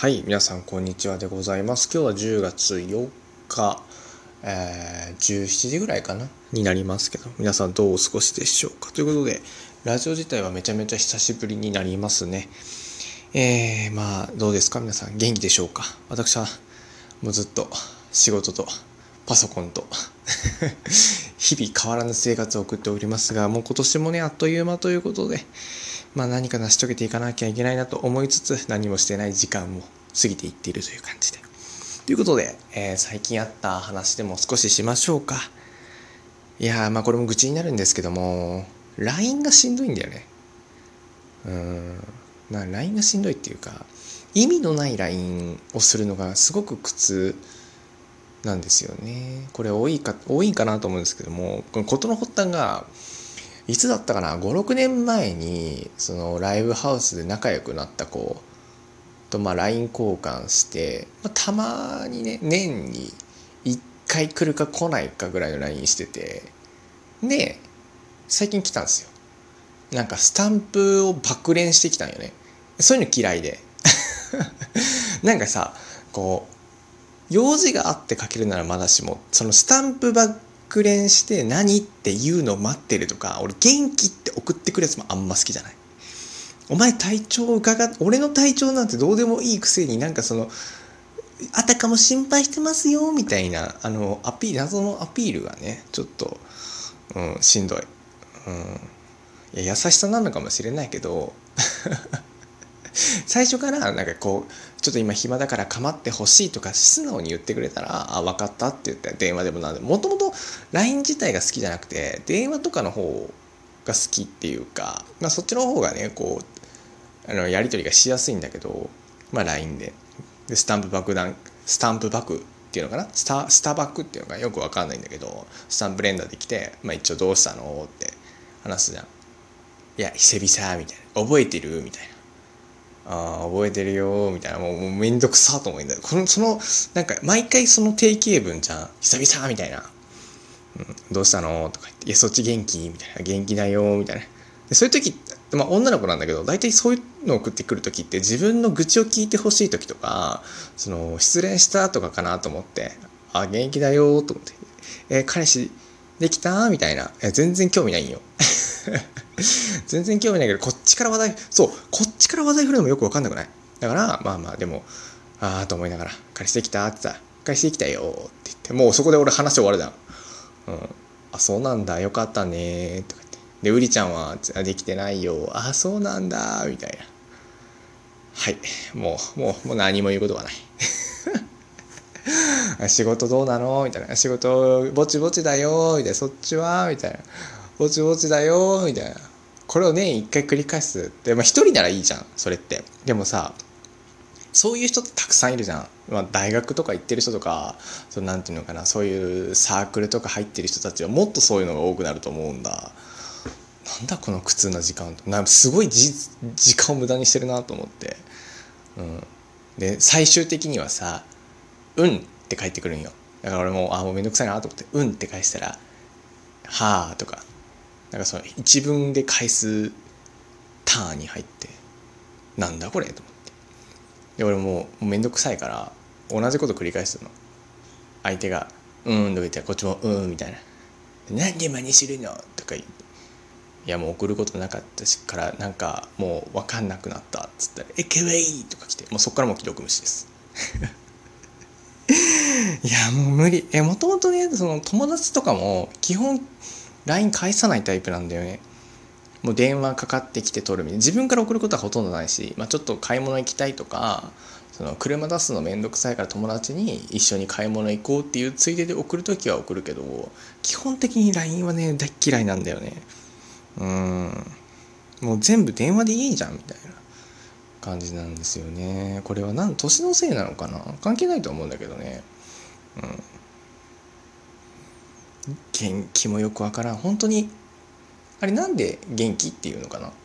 はい、皆さんこんにちはでございます。今日は10月4日、えー、17時ぐらいかな？になりますけど、皆さんどうお過ごしでしょうか？ということで、ラジオ自体はめちゃめちゃ久しぶりになりますね。えー、まあ、どうですか？皆さん元気でしょうか？私はもうずっと仕事とパソコンと 日々変わらぬ生活を送っておりますが、もう今年もね、あっという間ということで、まあ何か成し遂げていかなきゃいけないなと思いつつ、何もしてない時間も過ぎていっているという感じで。ということで、えー、最近あった話でも少ししましょうか。いやー、まあこれも愚痴になるんですけども、LINE がしんどいんだよね。うん。まあ LINE がしんどいっていうか、意味のない LINE をするのがすごく苦痛なんですよね。これ多いか、多いかなと思うんですけども、この事の発端が、いつだったかな？56年前にそのライブハウスで仲良くなった子とまあ LINE 交換して、まあ、たまにね年に1回来るか来ないかぐらいの LINE しててで最近来たんですよ。なんかスタンプを爆連してきたんよね。そういうの嫌いで。なんかさこう用事があって書けるならまだしもそのスタンプばっく連して何っていうのを待ってるとか俺元気って送ってくるやつもあんま好きじゃない。お前体調を伺っ俺の体調なんてどうでもいいくせになんかそのあたかも心配してますよみたいなあのアピール謎のアピールがねちょっと、うん、しんどい,、うん、いや優しさなのかもしれないけど最初からなんかこうちょっと今暇だから構ってほしいとか素直に言ってくれたらあ分かったって言って電話でもなんでも。ともと LINE 自体が好きじゃなくて電話とかの方が好きっていうか、まあ、そっちの方がねこうあのやり取りがしやすいんだけど、まあ、LINE で。でスタンプ爆弾スタンプ爆っていうのかな？スタスタバックっていうのがよく分かんないんだけどスタンプ連打できて、まあ、一応どうしたの？って話すじゃん。いや久々みたいな。覚えてる？みたいな。ああ覚えてるよみたいなもうもうめんどくさと思うんだよこのそのなんか毎回その定型文じゃん。久々みたいな、うん、どうしたのとか言っていやそっち元気？みたいな元気だよみたいな。でそういう時まあ女の子なんだけど大体そういうのを送ってくる時って自分の愚痴を聞いてほしい時とかその失恋したとかかなと思ってあ元気だよと思ってえ彼氏できた？みたいな全然興味ないんよ 全然興味ないけど、こっちから話題、そう、こっちから話題振るのもよくわかんなくない？だから、まあまあ、でも、ああと思いながら、彼氏できたってさ、彼氏できたよって言って、もうそこで俺話終わるじゃん。うん。あ、そうなんだ、よかったねとか言って。で、うりちゃんは、できてないよ。あ、そうなんだ、みたいな。はい。もう、もう、もう何も言うことはない。仕事どうなの？みたいな。仕事、ぼちぼちだよみたいな。そっちは？みたいな。ぼちぼちだよみたいな。これを年一回繰り返すって、まあ一人ならいいじゃん、それって。でもさ、そういう人ってたくさんいるじゃん。まあ大学とか行ってる人とか、そのなんていうのかな、そういうサークルとか入ってる人たちはもっとそういうのが多くなると思うんだ。なんだこの苦痛な時間なんすごい時間を無駄にしてるなと思って。うん。で、最終的にはさ、うんって返ってくるんよ。だから俺も、あ、もうめんどくさいなと思って、うんって返したら、はあとか、なんかその一文で返すターンに入ってなんだこれと思って。で俺もうめんどくさいから同じこと繰り返すの。相手が「うん」とか言ってこっちも「うん」みたいな「なんで真似するの?」とか言って「いやもう送ることなかったしからなんかもう分かんなくなった」っつったら「えかわいい」とか来て。もうそっからもう既読無視です。いやもう無理。えもともとねその友達とかも基本 LINE 返さないタイプなんだよね。もう電話かかってきて取るみたいな。自分から送ることはほとんどないし、まあ、ちょっと買い物行きたいとか、その車出すのめんどくさいから友達に一緒に買い物行こうっていうついでで送るときは送るけど、基本的に LINE はね、大嫌いなんだよね。うん。もう全部電話でいいじゃんみたいな感じなんですよね。これは何、年のせいなのかな？関係ないと思うんだけどね。うん。元気もよくわからん。本当にあれなんで元気っていうのかな？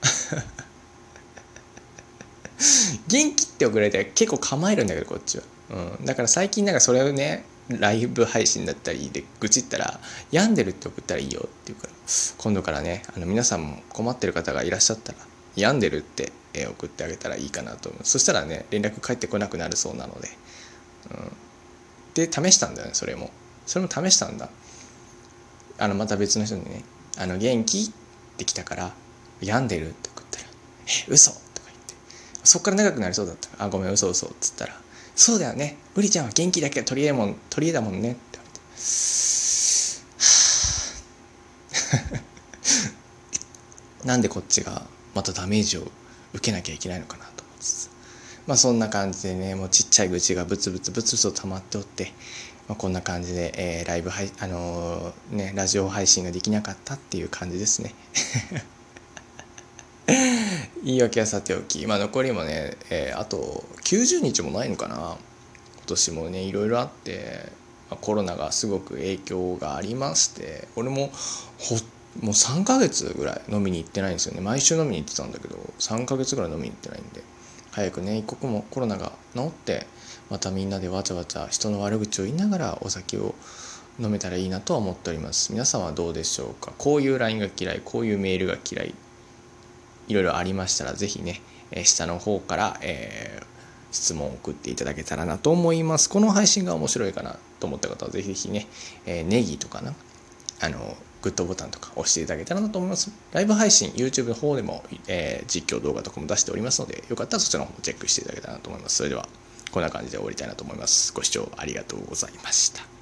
元気って送られて結構構えるんだけどこっちは、うん、だから最近なんかそれをねライブ配信だったりで愚痴ったら「病んでるって送ったらいいよ」って言うから。今度からねあの皆さんも困ってる方がいらっしゃったら病んでるって送ってあげたらいいかなと思う。そしたらね連絡返ってこなくなるそうなので、うん、で試したんだよねそれも。それも試したんだ。あのまた別の人にね「あの元気?」って来たから「病んでる?」って送ったら「え嘘?」とか言ってそっから長くなりそうだったら「あごめん嘘嘘」っつったら「そうだよねブリちゃんは元気だけど取り柄もん取り柄だもんね」って言われて なんでこっちがまたダメージを受けなきゃいけないのかなと思いつつまあそんな感じでねもうちっちゃい愚痴がブツブツブツブツと溜まっておって、まあ、こんな感じで、えー、ライブ配あのー、ねラジオ配信ができなかったっていう感じですね。言い訳はさておき、まあ、残りもね、えー、あと90日もないのかな。今年もねいろいろあって、まあ、コロナがすごく影響がありまして俺もほもう3ヶ月ぐらい飲みに行ってないんですよね。毎週飲みに行ってたんだけど3ヶ月ぐらい飲みに行ってないんで。早くね一刻もコロナが治ってまたみんなでわちゃわちゃ人の悪口を言いながらお酒を飲めたらいいなとは思っております。皆さんはどうでしょうか？こういう LINE が嫌いこういうメールが嫌いいろいろありましたら是非ね下の方から、えー、質問を送っていただけたらなと思います。この配信が面白いかなと思った方は是非是非ね、えー、ネギとかなあのグッドボタンとか押していただけたらなと思います。ライブ配信、YouTube の方でも、えー、実況動画とかも出しておりますので、よかったらそちらの方もチェックしていただけたらなと思います。それでは、こんな感じで終わりたいなと思います。ご視聴ありがとうございました。